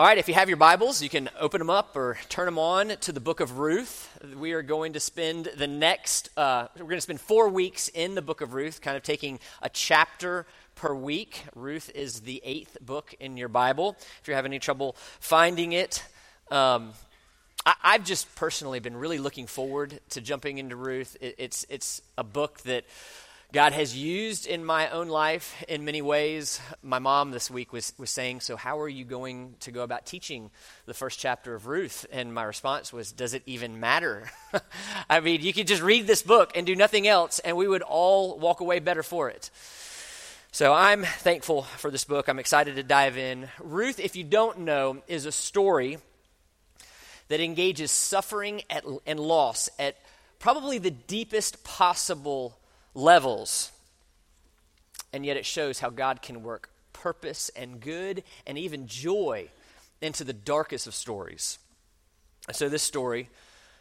All right, if you have your Bibles, you can open them up or turn them on to the book of Ruth. We are going to spend the next, uh, we're going to spend four weeks in the book of Ruth, kind of taking a chapter per week. Ruth is the eighth book in your Bible. If you're having any trouble finding it, um, I, have just personally been really looking forward to jumping into Ruth. It, it's, it's a book that God has used in my own life in many ways. My mom this week was, was saying, So, how are you going to go about teaching the first chapter of Ruth? And my response was, Does it even matter? I mean, you could just read this book and do nothing else, and we would all walk away better for it. So, I'm thankful for this book. I'm excited to dive in. Ruth, if you don't know, is a story that engages suffering at, and loss at probably the deepest possible levels. And yet it shows how God can work purpose and good and even joy into the darkest of stories. And so this story,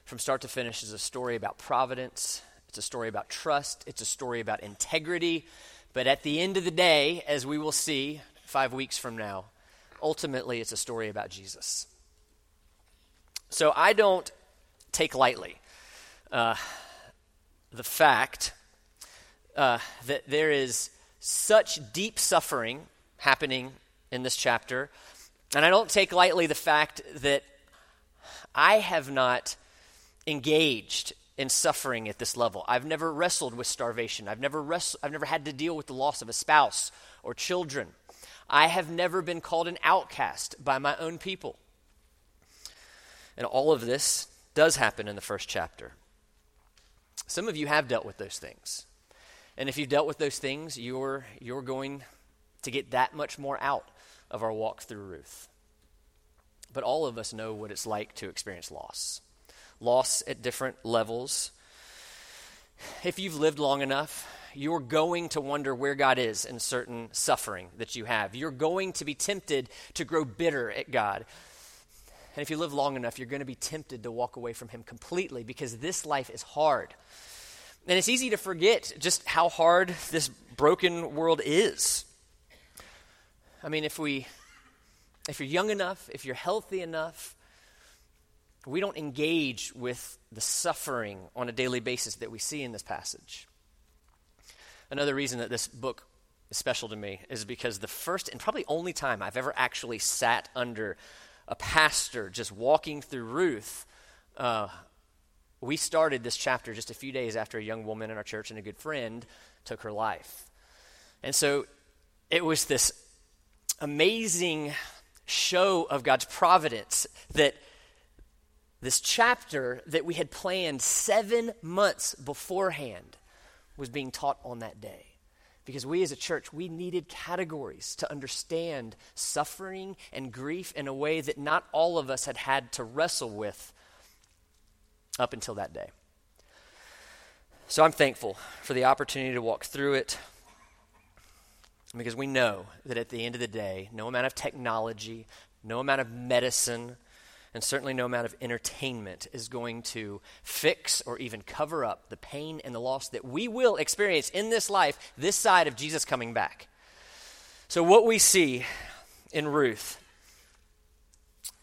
from start to finish, is a story about providence. It's a story about trust. It's a story about integrity. But at the end of the day, as we will see five weeks from now, ultimately it's a story about Jesus. So I don't take lightly uh, the fact uh, that there is such deep suffering happening in this chapter. And I don't take lightly the fact that I have not engaged in suffering at this level. I've never wrestled with starvation. I've never, I've never had to deal with the loss of a spouse or children. I have never been called an outcast by my own people. And all of this does happen in the first chapter. Some of you have dealt with those things. And if you've dealt with those things, you're, you're going to get that much more out of our walk through Ruth. But all of us know what it's like to experience loss loss at different levels. If you've lived long enough, you're going to wonder where God is in certain suffering that you have. You're going to be tempted to grow bitter at God. And if you live long enough, you're going to be tempted to walk away from Him completely because this life is hard. And it's easy to forget just how hard this broken world is. I mean, if we if you're young enough, if you're healthy enough, we don't engage with the suffering on a daily basis that we see in this passage. Another reason that this book is special to me is because the first and probably only time I've ever actually sat under a pastor just walking through Ruth uh, we started this chapter just a few days after a young woman in our church and a good friend took her life. And so it was this amazing show of God's providence that this chapter that we had planned seven months beforehand was being taught on that day. Because we as a church, we needed categories to understand suffering and grief in a way that not all of us had had to wrestle with up until that day. So I'm thankful for the opportunity to walk through it because we know that at the end of the day, no amount of technology, no amount of medicine, and certainly no amount of entertainment is going to fix or even cover up the pain and the loss that we will experience in this life, this side of Jesus coming back. So, what we see in Ruth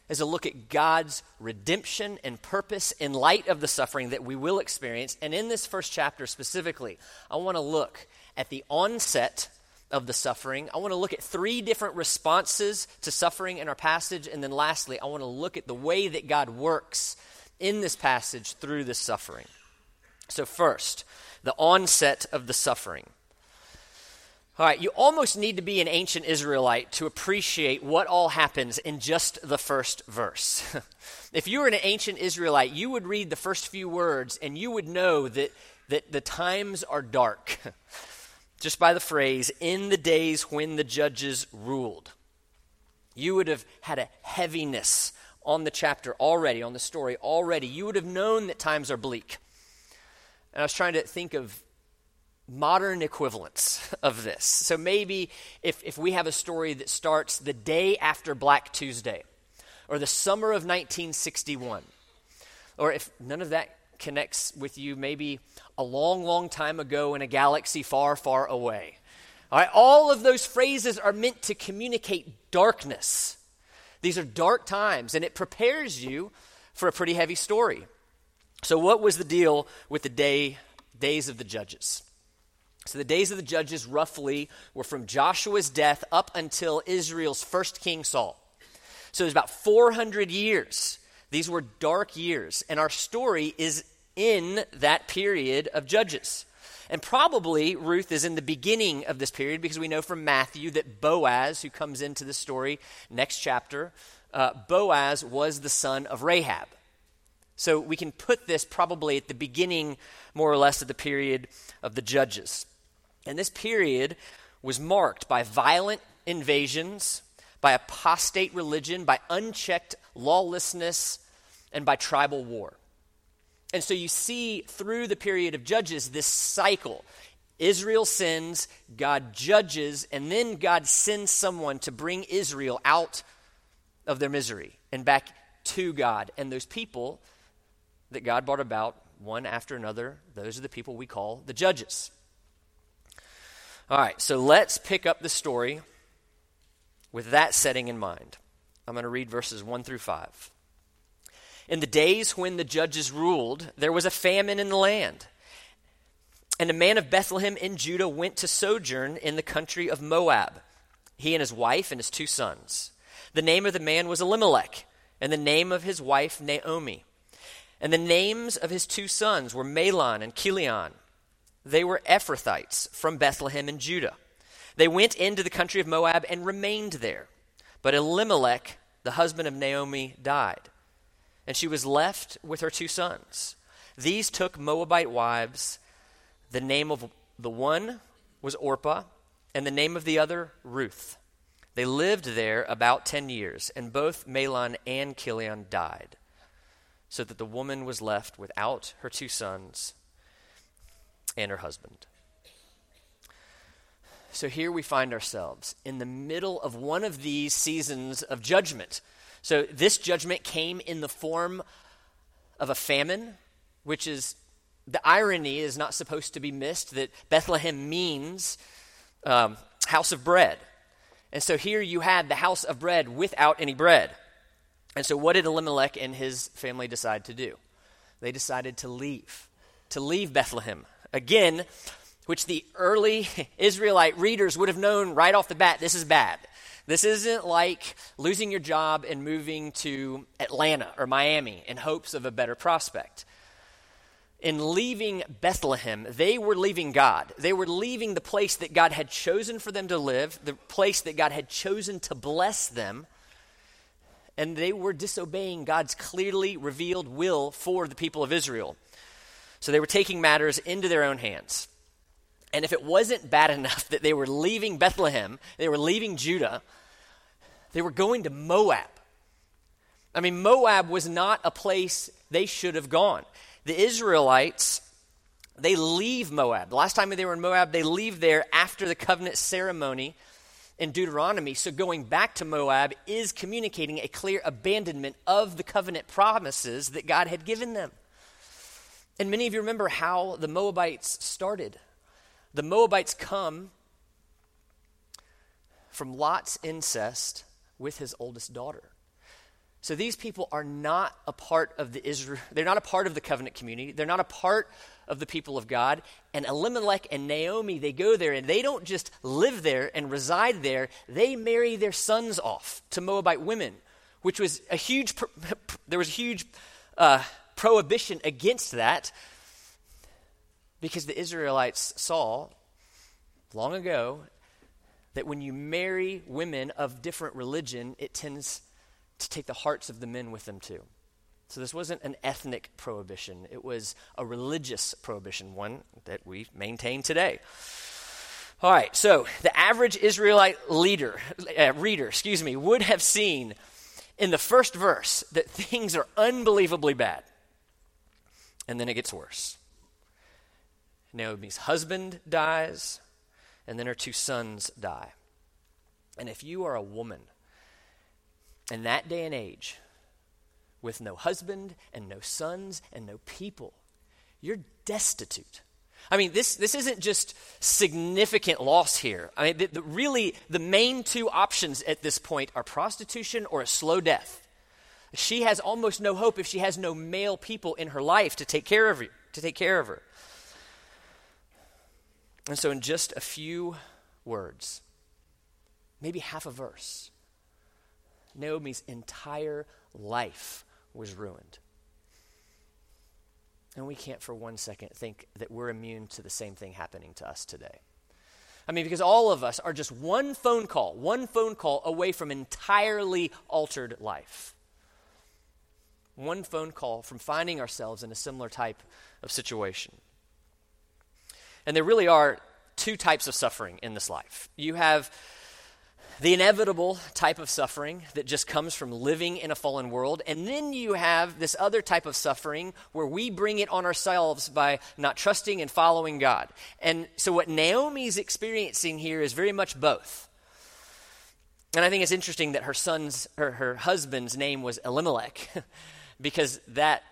is a look at God's redemption and purpose in light of the suffering that we will experience. And in this first chapter specifically, I want to look at the onset of the suffering. I want to look at three different responses to suffering in our passage. And then lastly, I want to look at the way that God works in this passage through this suffering. So, first, the onset of the suffering. All right, you almost need to be an ancient Israelite to appreciate what all happens in just the first verse. if you were an ancient Israelite, you would read the first few words and you would know that, that the times are dark. just by the phrase, in the days when the judges ruled. You would have had a heaviness on the chapter already, on the story already. You would have known that times are bleak. And I was trying to think of modern equivalents of this. So maybe if, if we have a story that starts the day after Black Tuesday, or the summer of 1961, or if none of that connects with you, maybe a long, long time ago in a galaxy far, far away. All, right, all of those phrases are meant to communicate darkness. These are dark times, and it prepares you for a pretty heavy story. So, what was the deal with the day, days of the judges? So, the days of the judges roughly were from Joshua's death up until Israel's first king Saul. So, it was about 400 years. These were dark years, and our story is in that period of judges. And probably Ruth is in the beginning of this period because we know from Matthew that Boaz, who comes into the story next chapter, uh, Boaz was the son of Rahab. So we can put this probably at the beginning, more or less, of the period of the judges. And this period was marked by violent invasions, by apostate religion, by unchecked lawlessness, and by tribal war. And so you see through the period of Judges this cycle. Israel sins, God judges, and then God sends someone to bring Israel out of their misery and back to God. And those people that God brought about, one after another, those are the people we call the judges. All right, so let's pick up the story with that setting in mind. I'm going to read verses 1 through 5. In the days when the judges ruled, there was a famine in the land. And a man of Bethlehem in Judah went to sojourn in the country of Moab, he and his wife and his two sons. The name of the man was Elimelech, and the name of his wife Naomi. And the names of his two sons were Mahlon and Chilion. They were Ephrathites from Bethlehem in Judah. They went into the country of Moab and remained there. But Elimelech, the husband of Naomi, died and she was left with her two sons. These took Moabite wives. The name of the one was Orpah, and the name of the other, Ruth. They lived there about 10 years, and both Mahlon and Chilion died, so that the woman was left without her two sons and her husband. So here we find ourselves in the middle of one of these seasons of judgment so this judgment came in the form of a famine, which is the irony is not supposed to be missed that Bethlehem means um, house of bread. And so here you had the house of bread without any bread. And so what did Elimelech and his family decide to do? They decided to leave, to leave Bethlehem. Again, which the early Israelite readers would have known right off the bat this is bad. This isn't like losing your job and moving to Atlanta or Miami in hopes of a better prospect. In leaving Bethlehem, they were leaving God. They were leaving the place that God had chosen for them to live, the place that God had chosen to bless them, and they were disobeying God's clearly revealed will for the people of Israel. So they were taking matters into their own hands. And if it wasn't bad enough that they were leaving Bethlehem, they were leaving Judah, they were going to Moab. I mean, Moab was not a place they should have gone. The Israelites, they leave Moab. The last time they were in Moab, they leave there after the covenant ceremony in Deuteronomy. So going back to Moab is communicating a clear abandonment of the covenant promises that God had given them. And many of you remember how the Moabites started the Moabites come from Lot's incest with his oldest daughter. So these people are not a part of the Israel, they're not a part of the covenant community. They're not a part of the people of God. And Elimelech and Naomi, they go there and they don't just live there and reside there, they marry their sons off to Moabite women, which was a huge, there was a huge uh, prohibition against that because the Israelites saw long ago that when you marry women of different religion, it tends to take the hearts of the men with them too. So this wasn't an ethnic prohibition, it was a religious prohibition, one that we maintain today. All right, so the average Israelite leader, uh, reader, excuse me, would have seen in the first verse that things are unbelievably bad. And then it gets worse. Naomi's husband dies, and then her two sons die. And if you are a woman in that day and age with no husband and no sons and no people, you're destitute. I mean, this, this isn't just significant loss here. I mean, the, the, really, the main two options at this point are prostitution or a slow death. She has almost no hope if she has no male people in her life to take care of her. To take care of her. And so, in just a few words, maybe half a verse, Naomi's entire life was ruined. And we can't for one second think that we're immune to the same thing happening to us today. I mean, because all of us are just one phone call, one phone call away from entirely altered life. One phone call from finding ourselves in a similar type of situation. And there really are two types of suffering in this life. You have the inevitable type of suffering that just comes from living in a fallen world. And then you have this other type of suffering where we bring it on ourselves by not trusting and following God. And so, what Naomi's experiencing here is very much both. And I think it's interesting that her son's, her, her husband's name was Elimelech, because that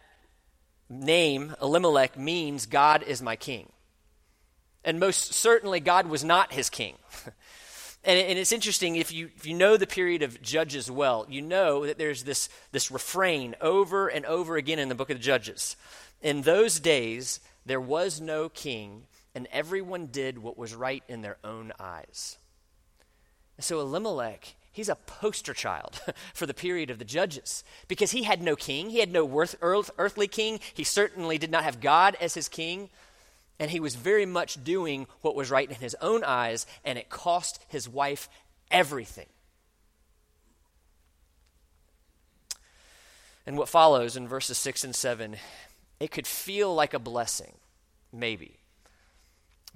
name, Elimelech, means God is my king. And most certainly, God was not his king. And, and it's interesting, if you, if you know the period of Judges well, you know that there's this, this refrain over and over again in the book of the Judges. In those days, there was no king, and everyone did what was right in their own eyes. So Elimelech, he's a poster child for the period of the judges because he had no king. He had no worth, earth, earthly king. He certainly did not have God as his king. And he was very much doing what was right in his own eyes, and it cost his wife everything. And what follows in verses 6 and 7, it could feel like a blessing, maybe.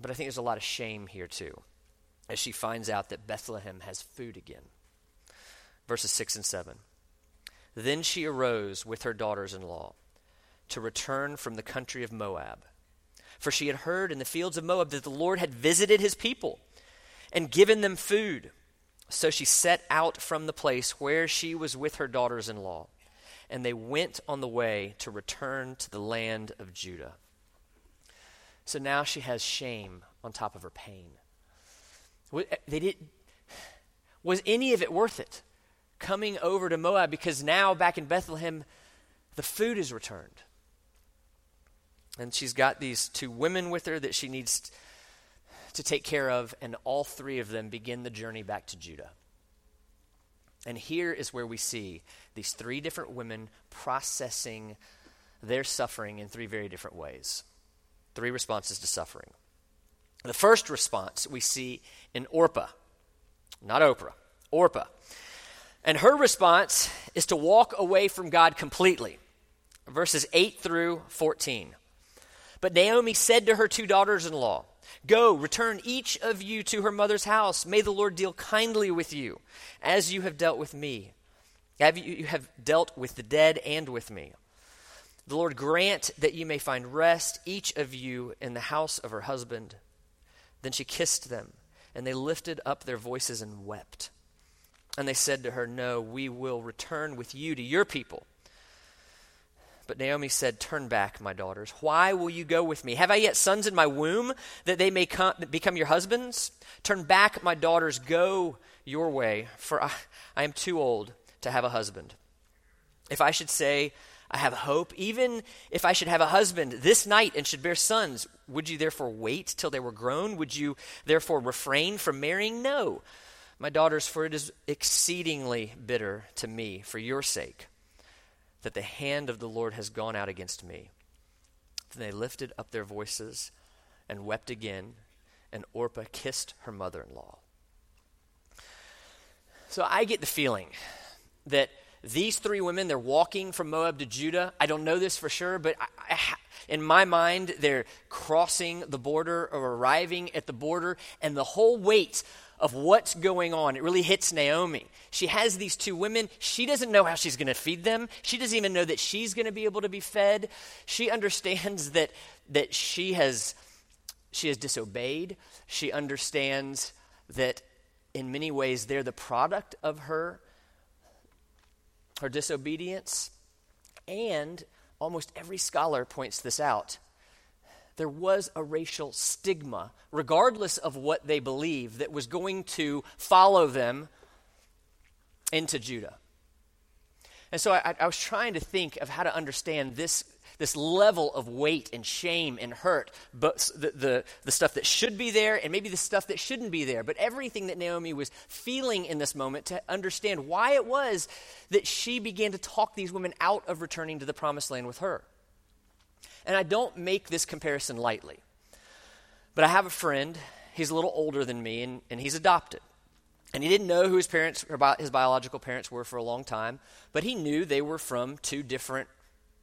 But I think there's a lot of shame here too, as she finds out that Bethlehem has food again. Verses 6 and 7. Then she arose with her daughters in law to return from the country of Moab for she had heard in the fields of Moab that the Lord had visited his people and given them food. So she set out from the place where she was with her daughters in law, and they went on the way to return to the land of Judah. So now she has shame on top of her pain. They did, was any of it worth it? Coming over to Moab because now back in Bethlehem, the food is returned. And she's got these two women with her that she needs to take care of, and all three of them begin the journey back to Judah. And here is where we see these three different women processing their suffering in three very different ways. Three responses to suffering. The first response we see in Orpah, not Oprah, Orpah. And her response is to walk away from God completely. Verses 8 through 14. But Naomi said to her two daughters in law, Go, return each of you to her mother's house. May the Lord deal kindly with you, as you have dealt with me. Have you, you have dealt with the dead and with me. The Lord grant that you may find rest, each of you, in the house of her husband. Then she kissed them, and they lifted up their voices and wept. And they said to her, No, we will return with you to your people. But Naomi said, Turn back, my daughters. Why will you go with me? Have I yet sons in my womb that they may come, become your husbands? Turn back, my daughters. Go your way, for I, I am too old to have a husband. If I should say, I have hope, even if I should have a husband this night and should bear sons, would you therefore wait till they were grown? Would you therefore refrain from marrying? No, my daughters, for it is exceedingly bitter to me for your sake that the hand of the Lord has gone out against me. Then they lifted up their voices and wept again, and Orpah kissed her mother in law. So I get the feeling that these three women, they're walking from Moab to Judah. I don't know this for sure, but I, I, in my mind, they're crossing the border or arriving at the border, and the whole weight of what's going on. It really hits Naomi. She has these two women. She doesn't know how she's going to feed them. She doesn't even know that she's going to be able to be fed. She understands that, that she, has, she has disobeyed. She understands that in many ways they're the product of her, her disobedience. And almost every scholar points this out there was a racial stigma, regardless of what they believed, that was going to follow them into Judah. And so I, I, was trying to think of how to understand this, this level of weight and shame and hurt, but the, the, the stuff that should be there and maybe the stuff that shouldn't be there, but everything that Naomi was feeling in this moment to understand why it was that she began to talk these women out of returning to the promised land with her. And I don't make this comparison lightly, but I have a friend, he's a little older than me, and, and he's adopted. And he didn't know who his parents, his biological parents were for a long time, but he knew they were from two different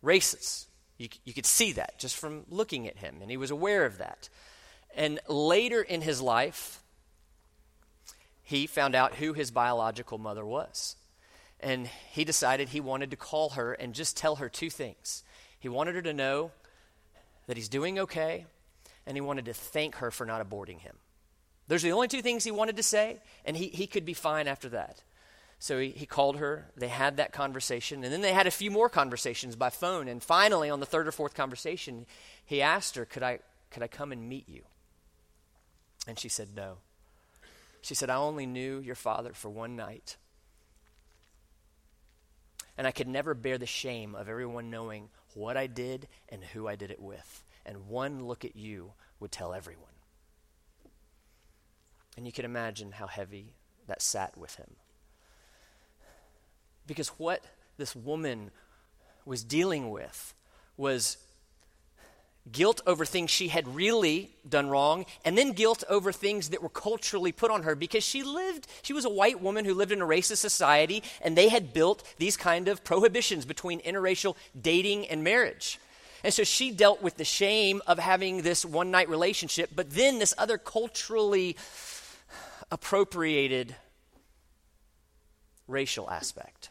races. You, you could see that just from looking at him, and he was aware of that. And later in his life, he found out who his biological mother was. And he decided he wanted to call her and just tell her two things. He wanted her to know that he's doing okay, and he wanted to thank her for not aborting him. Those are the only two things he wanted to say, and he, he could be fine after that. So he, he called her, they had that conversation, and then they had a few more conversations by phone. And finally, on the third or fourth conversation, he asked her, Could I, could I come and meet you? And she said, No. She said, I only knew your father for one night. And I could never bear the shame of everyone knowing what I did and who I did it with. And one look at you would tell everyone. And you can imagine how heavy that sat with him. Because what this woman was dealing with was guilt over things she had really done wrong, and then guilt over things that were culturally put on her because she lived, she was a white woman who lived in a racist society, and they had built these kind of prohibitions between interracial dating and marriage. And so she dealt with the shame of having this one night relationship, but then this other culturally appropriated racial aspect.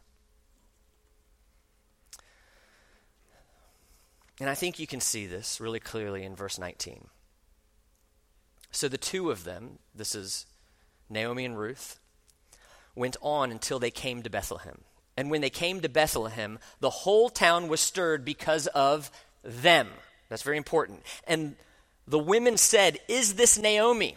And I think you can see this really clearly in verse 19. So the two of them, this is Naomi and Ruth, went on until they came to Bethlehem. And when they came to Bethlehem, the whole town was stirred because of them. That's very important. And the women said, Is this Naomi?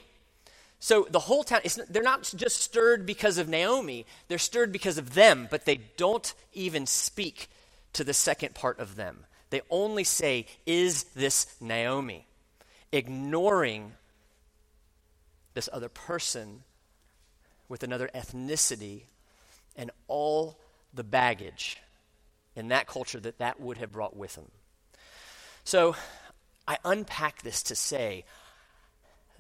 So the whole town, they're not just stirred because of Naomi, they're stirred because of them, but they don't even speak to the second part of them. They only say, Is this Naomi? Ignoring this other person with another ethnicity and all the baggage in that culture that that would have brought with them. So I unpack this to say,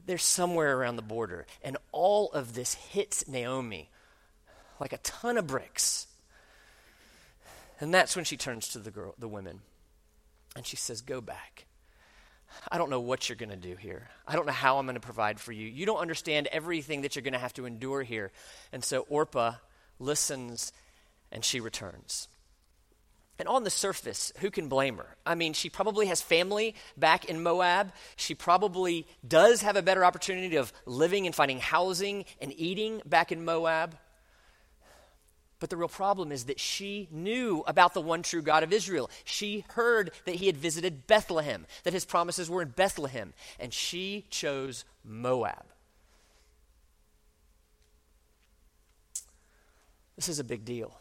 they're somewhere around the border. And all of this hits Naomi like a ton of bricks. And that's when she turns to the girl, the women, and she says, "Go back. I don't know what you're going to do here. I don't know how I'm going to provide for you. You don't understand everything that you're going to have to endure here." And so Orpah listens and she returns. And on the surface, who can blame her? I mean, she probably has family back in Moab. She probably does have a better opportunity of living and finding housing and eating back in Moab. But the real problem is that she knew about the one true God of Israel. She heard that he had visited Bethlehem, that his promises were in Bethlehem, and she chose Moab. This is a big deal.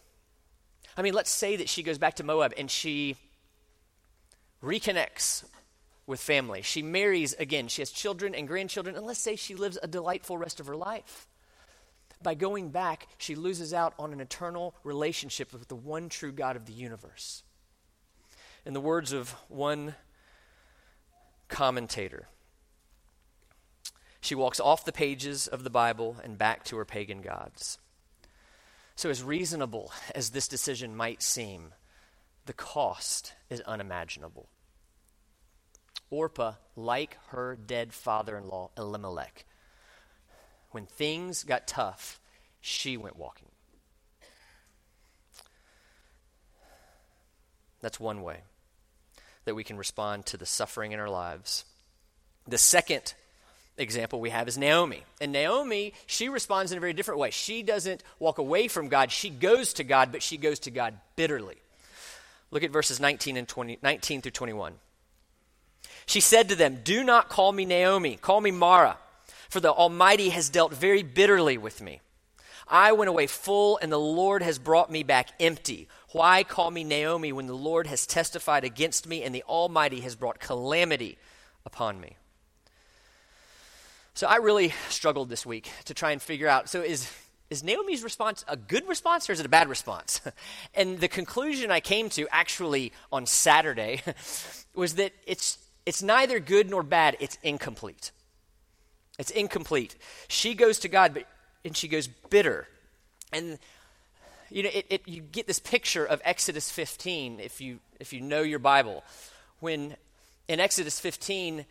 I mean, let's say that she goes back to Moab and she reconnects with family. She marries again. She has children and grandchildren. And let's say she lives a delightful rest of her life. By going back, she loses out on an eternal relationship with the one true God of the universe. In the words of one commentator, she walks off the pages of the Bible and back to her pagan gods. So, as reasonable as this decision might seem, the cost is unimaginable. Orpah, like her dead father in law, Elimelech, when things got tough, she went walking. That's one way that we can respond to the suffering in our lives. The second example we have is Naomi. And Naomi, she responds in a very different way. She doesn't walk away from God, she goes to God, but she goes to God bitterly. Look at verses 19 and 20, 19 through 21. She said to them, Do not call me Naomi, call me Mara, for the Almighty has dealt very bitterly with me. I went away full, and the Lord has brought me back empty. Why call me Naomi when the Lord has testified against me, and the Almighty has brought calamity upon me? So I really struggled this week to try and figure out so is is Naomi's response a good response or is it a bad response? and the conclusion I came to actually on Saturday was that it's it's neither good nor bad, it's incomplete. It's incomplete. She goes to God, but and she goes bitter. And you know, it, it, you get this picture of Exodus 15 if you if you know your Bible. When in Exodus 15,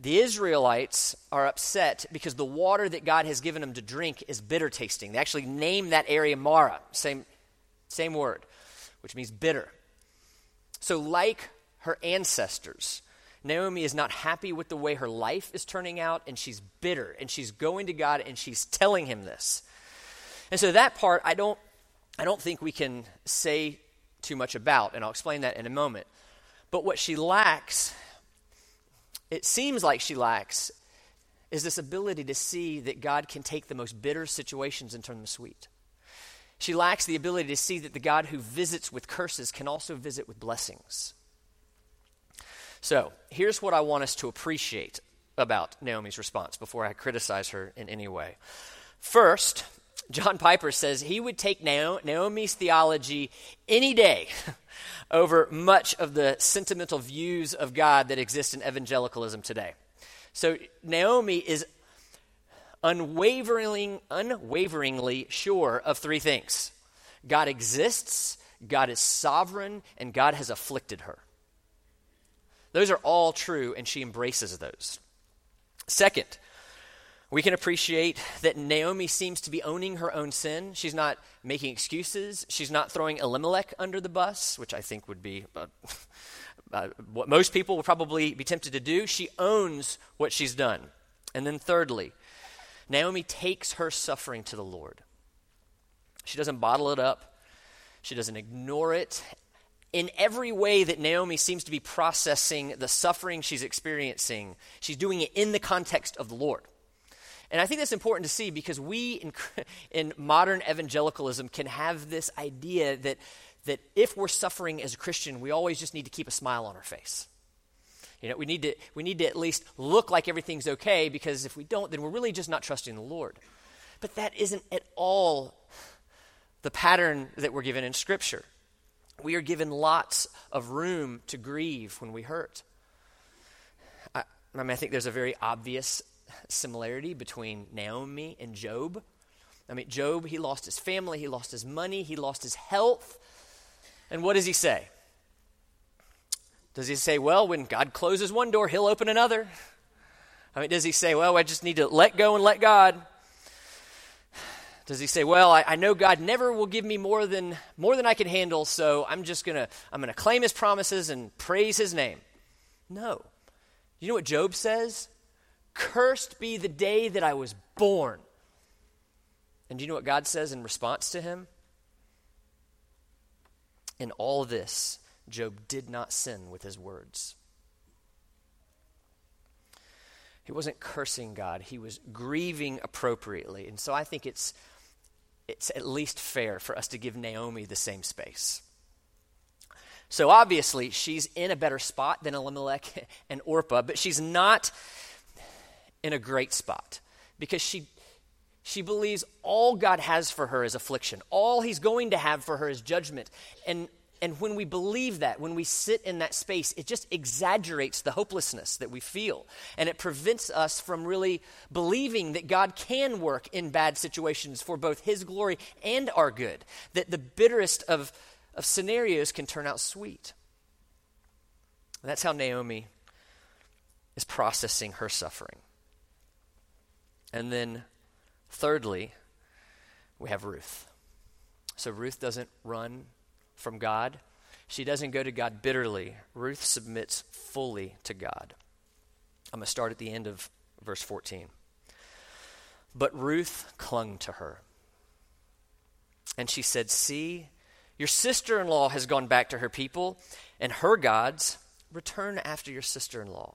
the Israelites are upset because the water that God has given them to drink is bitter tasting. They actually name that area Mara, same, same word, which means bitter. So, like her ancestors, Naomi is not happy with the way her life is turning out, and she's bitter, and she's going to God and she's telling him this. And so that part I don't I don't think we can say too much about, and I'll explain that in a moment. But what she lacks, it seems like she lacks, is this ability to see that God can take the most bitter situations and turn them sweet. She lacks the ability to see that the God who visits with curses can also visit with blessings. So, here's what I want us to appreciate about Naomi's response before I criticize her in any way. First, John Piper says he would take Naomi's theology any day over much of the sentimental views of God that exist in evangelicalism today. So Naomi is unwavering, unwaveringly sure of three things God exists, God is sovereign, and God has afflicted her. Those are all true, and she embraces those. Second, we can appreciate that Naomi seems to be owning her own sin. She's not making excuses. She's not throwing Elimelech under the bus, which I think would be uh, uh, what most people would probably be tempted to do. She owns what she's done. And then, thirdly, Naomi takes her suffering to the Lord. She doesn't bottle it up, she doesn't ignore it. In every way that Naomi seems to be processing the suffering she's experiencing, she's doing it in the context of the Lord. And I think that's important to see because we in, in modern evangelicalism can have this idea that, that if we're suffering as a Christian, we always just need to keep a smile on our face. You know, we need, to, we need to at least look like everything's okay because if we don't, then we're really just not trusting the Lord. But that isn't at all the pattern that we're given in Scripture. We are given lots of room to grieve when we hurt. I, I mean, I think there's a very obvious similarity between Naomi and Job. I mean, Job, he lost his family, he lost his money, he lost his health. And what does he say? Does he say, well, when God closes one door, he'll open another? I mean, does he say, well, I just need to let go and let God? Does he say, well, I, I know God never will give me more than, more than I can handle, so I'm just to I'm to claim his promises and praise his name? No. Do you know what Job says? Cursed be the day that I was born. And do you know what God says in response to him? In all this, Job did not sin with his words. He wasn't cursing God, he was grieving appropriately. And so I think it's, it's at least fair for us to give Naomi the same space. So obviously, she's in a better spot than Elimelech and Orpah, but she's not in a great spot because she she believes all God has for her is affliction. All he's going to have for her is judgment. And and when we believe that, when we sit in that space, it just exaggerates the hopelessness that we feel. And it prevents us from really believing that God can work in bad situations for both His glory and our good. That the bitterest of, of scenarios can turn out sweet. And that's how Naomi is processing her suffering. And then, thirdly, we have Ruth. So Ruth doesn't run from God, she doesn't go to God bitterly. Ruth submits fully to God. I'm going to start at the end of verse 14. But Ruth clung to her. And she said, See, your sister in law has gone back to her people and her gods. Return after your sister in law.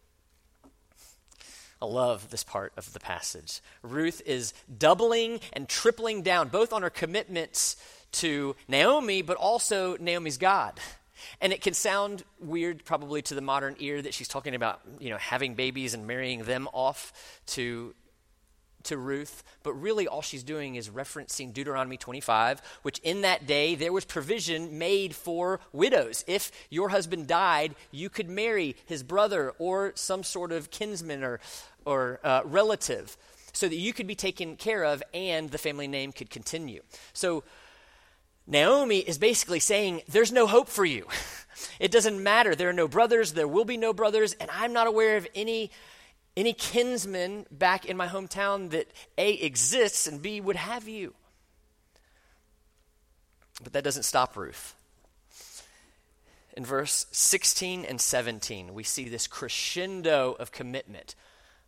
I love this part of the passage. Ruth is doubling and tripling down, both on her commitments to Naomi, but also Naomi's God. And it can sound weird, probably, to the modern ear that she's talking about, you know, having babies and marrying them off to to Ruth, but really all she's doing is referencing Deuteronomy 25, which in that day there was provision made for widows. If your husband died, you could marry his brother or some sort of kinsman or, or uh, relative so that you could be taken care of and the family name could continue. So Naomi is basically saying, There's no hope for you. it doesn't matter. There are no brothers, there will be no brothers, and I'm not aware of any any kinsman back in my hometown that A exists and B would have you. But that doesn't stop Ruth. In verse 16 and 17, we see this crescendo of commitment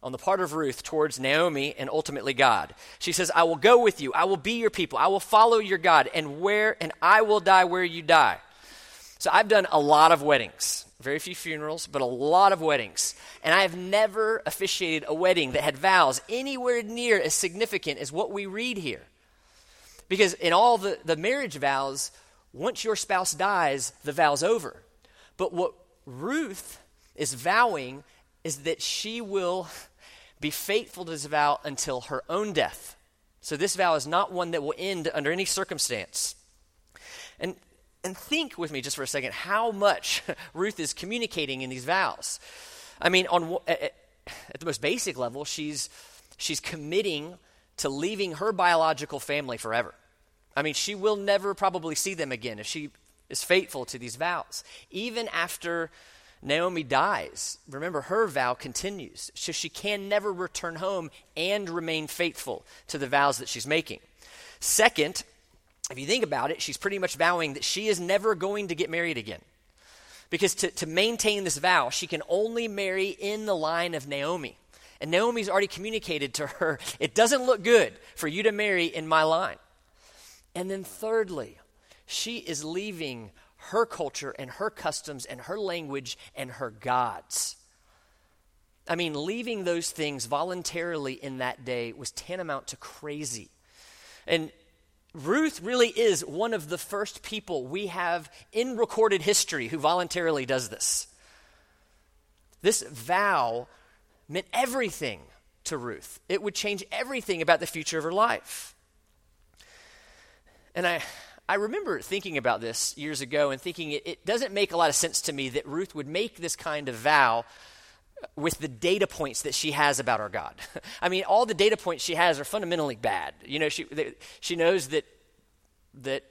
on the part of Ruth towards Naomi and ultimately God. She says, I will go with you. I will be your people. I will follow your God. And where, and I will die where you die. So I've done a lot of weddings, very few funerals, but a lot of weddings. And I have never officiated a wedding that had vows anywhere near as significant as what we read here. Because in all the, the marriage vows, once your spouse dies, the vow's over. But what Ruth is vowing is that she will be faithful to this vow until her own death. So this vow is not one that will end under any circumstance. And and think with me just for a second how much Ruth is communicating in these vows. I mean, on at the most basic level, she's she's committing to leaving her biological family forever. I mean, she will never probably see them again if she is faithful to these vows. Even after Naomi dies, remember her vow continues. So she can never return home and remain faithful to the vows that she's making. Second, if you think about it, she's pretty much vowing that she is never going to get married again. Because to, to maintain this vow, she can only marry in the line of Naomi. And Naomi's already communicated to her, it doesn't look good for you to marry in my line. And then, thirdly, she is leaving her culture and her customs and her language and her gods. I mean, leaving those things voluntarily in that day was tantamount to crazy. And Ruth really is one of the first people we have in recorded history who voluntarily does this. This vow meant everything to Ruth, it would change everything about the future of her life. And I, I remember thinking about this years ago and thinking it, it doesn't make a lot of sense to me that Ruth would make this kind of vow with the data points that she has about our God. I mean, all the data points she has are fundamentally bad. You know, she, they, she knows that, that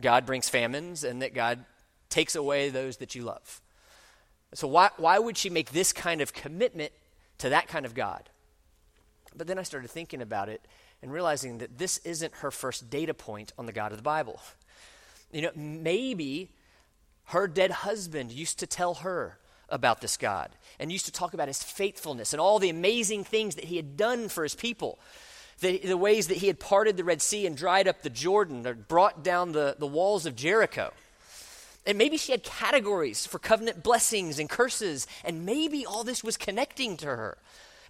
God brings famines and that God takes away those that you love. So, why, why would she make this kind of commitment to that kind of God? But then I started thinking about it and realizing that this isn't her first data point on the God of the Bible. You know, maybe her dead husband used to tell her about this God and used to talk about his faithfulness and all the amazing things that he had done for his people. The, the ways that he had parted the Red Sea and dried up the Jordan or brought down the, the walls of Jericho. And maybe she had categories for covenant blessings and curses, and maybe all this was connecting to her.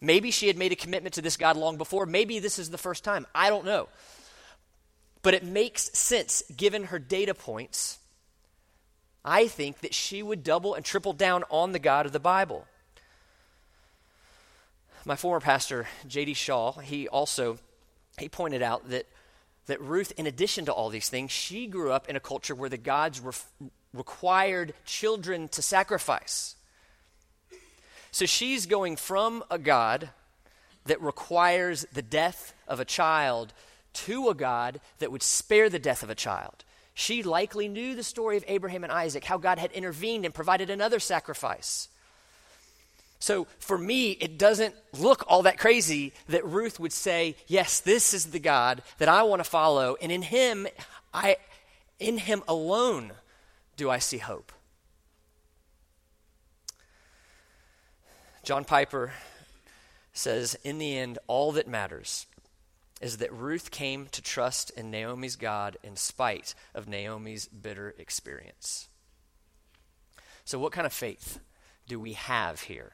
Maybe she had made a commitment to this God long before. Maybe this is the first time. I don't know. But it makes sense given her data points I think that she would double and triple down on the God of the Bible. My former pastor, J.D. Shaw, he also he pointed out that that Ruth, in addition to all these things, she grew up in a culture where the gods re- required children to sacrifice. So she's going from a God that requires the death of a child to a God that would spare the death of a child. She likely knew the story of Abraham and Isaac, how God had intervened and provided another sacrifice. So for me, it doesn't look all that crazy that Ruth would say, Yes, this is the God that I want to follow, and in him, I in him alone do I see hope. John Piper says, In the end, all that matters is that Ruth came to trust in Naomi's God in spite of Naomi's bitter experience. So, what kind of faith do we have here?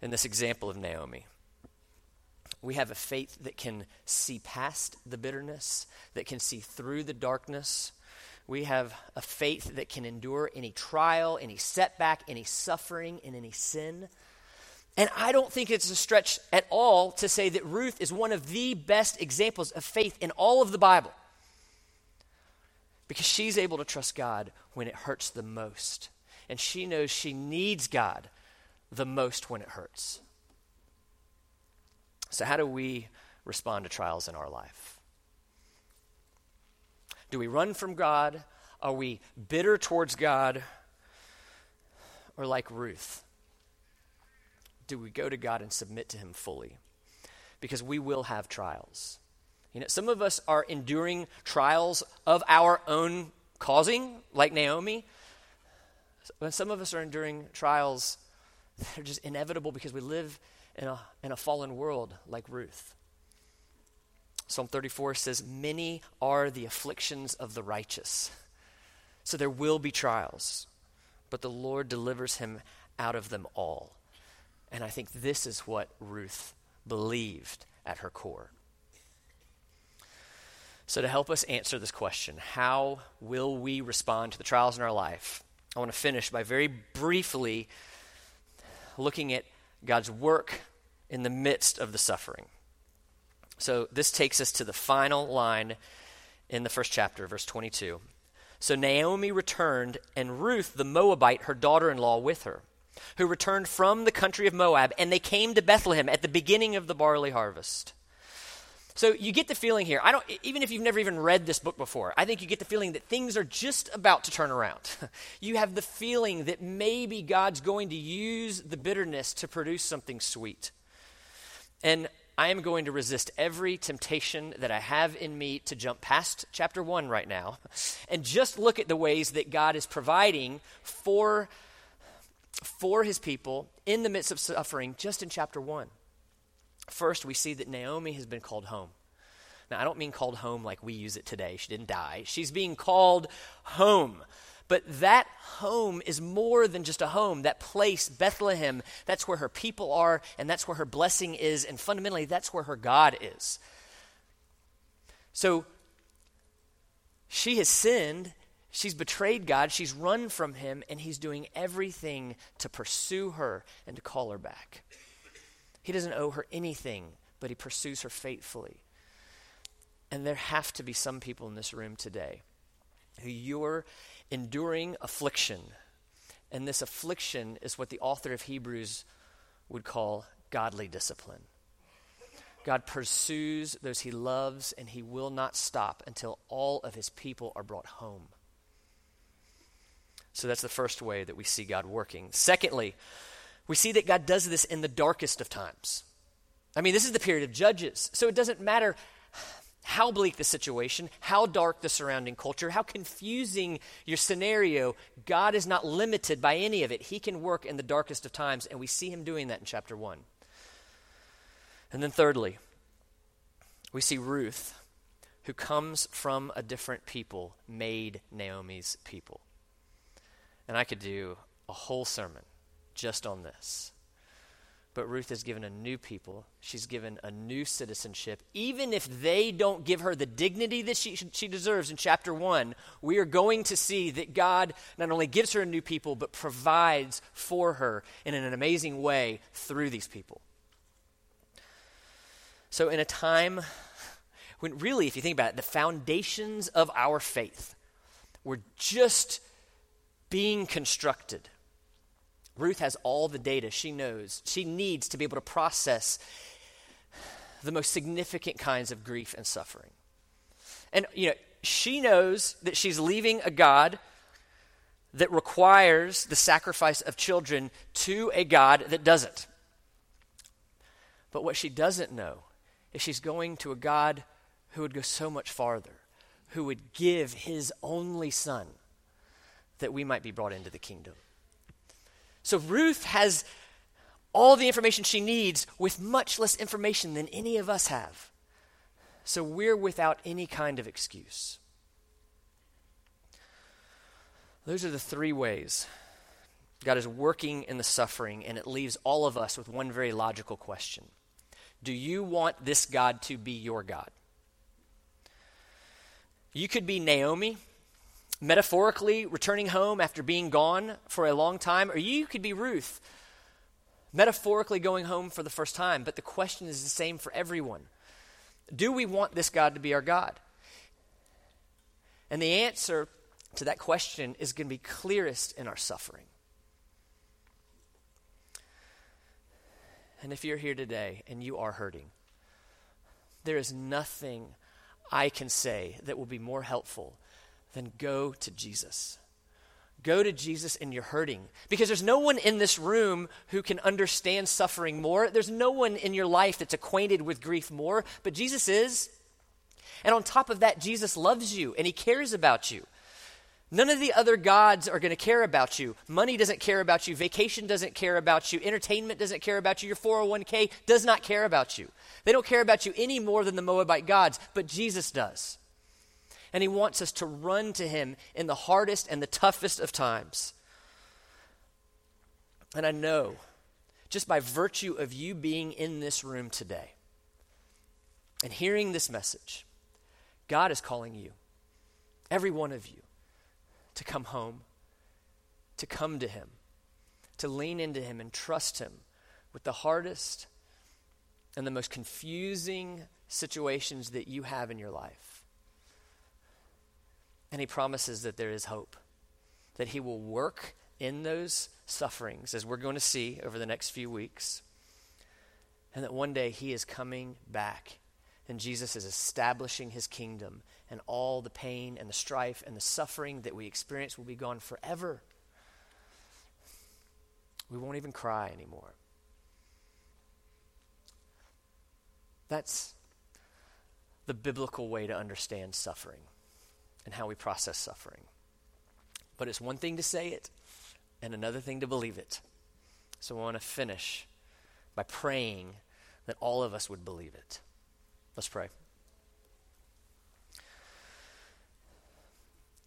in this example of Naomi. We have a faith that can see past the bitterness, that can see through the darkness. We have a faith that can endure any trial, any setback, any suffering, and any sin. And I don't think it's a stretch at all to say that Ruth is one of the best examples of faith in all of the Bible. Because she's able to trust God when it hurts the most. And she knows she needs God the most when it hurts. So, how do we respond to trials in our life? Do we run from God? Are we bitter towards God? Or like Ruth? Do we go to God and submit to Him fully? Because we will have trials. You know, some of us are enduring trials of our own causing, like Naomi. Some of us are enduring trials that are just inevitable because we live in a, in a fallen world like Ruth. Psalm 34 says, Many are the afflictions of the righteous. So there will be trials, but the Lord delivers him out of them all. And I think this is what Ruth believed at her core. So, to help us answer this question, how will we respond to the trials in our life? I want to finish by very briefly looking at God's work in the midst of the suffering. So this takes us to the final line in the first chapter, verse 22. So Naomi returned, and Ruth the Moabite, her daughter in law, with her, who returned from the country of Moab, and they came to Bethlehem at the beginning of the barley harvest. So you get the feeling here, I don't even if you've never even read this book before, I think you get the feeling that things are just about to turn around. you have the feeling that maybe God's going to use the bitterness to produce something sweet. And I am going to resist every temptation that I have in me to jump past chapter 1 right now and just look at the ways that God is providing for for his people in the midst of suffering just in chapter 1. First, we see that Naomi has been called home. Now, I don't mean called home like we use it today. She didn't die. She's being called home. But that home is more than just a home. That place, Bethlehem, that's where her people are, and that's where her blessing is, and fundamentally, that's where her God is. So, she has sinned. She's betrayed God. She's run from him, and he's doing everything to pursue her and to call her back. He doesn't owe her anything, but he pursues her faithfully. And there have to be some people in this room today who you're enduring affliction. And this affliction is what the author of Hebrews would call godly discipline. God pursues those he loves, and he will not stop until all of his people are brought home. So that's the first way that we see God working. Secondly, we see that God does this in the darkest of times. I mean, this is the period of Judges, so it doesn't matter how bleak the situation, how dark the surrounding culture, how confusing your scenario, God is not limited by any of it. He can work in the darkest of times, and we see him doing that in chapter 1. And then, thirdly, we see Ruth, who comes from a different people, made Naomi's people. And I could do a whole sermon just on this. But Ruth is given a new people. She's given a new citizenship. Even if they don't give her the dignity that she, she deserves in chapter 1, we are going to see that God not only gives her a new people, but provides for her in an amazing way through these people. So, in a time when really, if you think about it, the foundations of our faith were just being constructed Ruth has all the data she knows, she needs to be able to process the most significant kinds of grief and suffering. And, you know, she knows that she's leaving a God that requires the sacrifice of children to a God that doesn't. But what she doesn't know is she's going to a God who would go so much farther, who would give his only son that we might be brought into the kingdom. So Ruth has all the information she needs with much less information than any of us have. So we're without any kind of excuse. Those are the three ways God is working in the suffering, and it leaves all of us with one very logical question Do you want this God to be your God? You could be Naomi, metaphorically returning home after being gone for a long time, or you could be Ruth, metaphorically going home for the first time. But the question is the same for everyone Do we want this God to be our God? And the answer to that question is going to be clearest in our suffering. And if you're here today and you are hurting, there is nothing I can say that will be more helpful than go to Jesus. Go to Jesus and you're hurting. Because there's no one in this room who can understand suffering more. There's no one in your life that's acquainted with grief more, but Jesus is. And on top of that, Jesus loves you and he cares about you. None of the other gods are going to care about you. Money doesn't care about you. Vacation doesn't care about you. Entertainment doesn't care about you. Your 401k does not care about you. They don't care about you any more than the Moabite gods, but Jesus does. And he wants us to run to him in the hardest and the toughest of times. And I know, just by virtue of you being in this room today and hearing this message, God is calling you, every one of you to come home, to come to Him, to lean into Him and trust Him with the hardest and the most confusing situations that you have in your life. And He promises that there is hope, that He will work in those sufferings, as we're going to see over the next few weeks, and that one day He is coming back and Jesus is establishing his kingdom, and all the pain and the strife and the suffering that we experience will be gone forever. We won't even cry anymore. That's the biblical way to understand suffering and how we process suffering. But it's one thing to say it and another thing to believe it. So I want to finish by praying that all of us would believe it. Let's pray.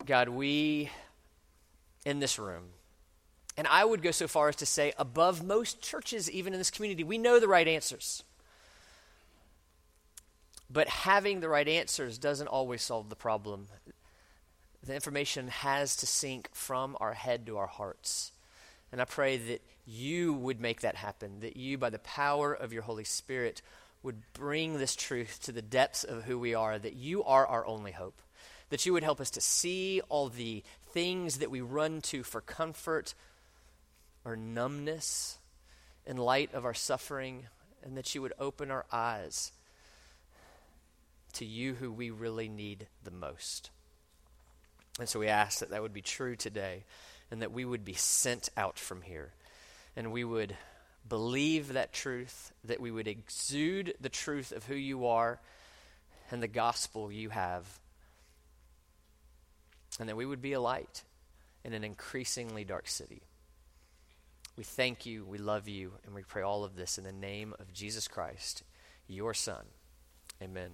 God, we in this room, and I would go so far as to say above most churches, even in this community, we know the right answers. But having the right answers doesn't always solve the problem. The information has to sink from our head to our hearts. And I pray that you would make that happen, that you, by the power of your Holy Spirit, would bring this truth to the depths of who we are, that you are our only hope. That you would help us to see all the things that we run to for comfort or numbness in light of our suffering, and that you would open our eyes to you who we really need the most. And so we ask that that would be true today, and that we would be sent out from here, and we would believe that truth, that we would exude the truth of who you are and the gospel you have, and that we would be a light in an increasingly dark city. We thank you, we love you, and we pray all of this in the name of Jesus Christ, your Son. Amen.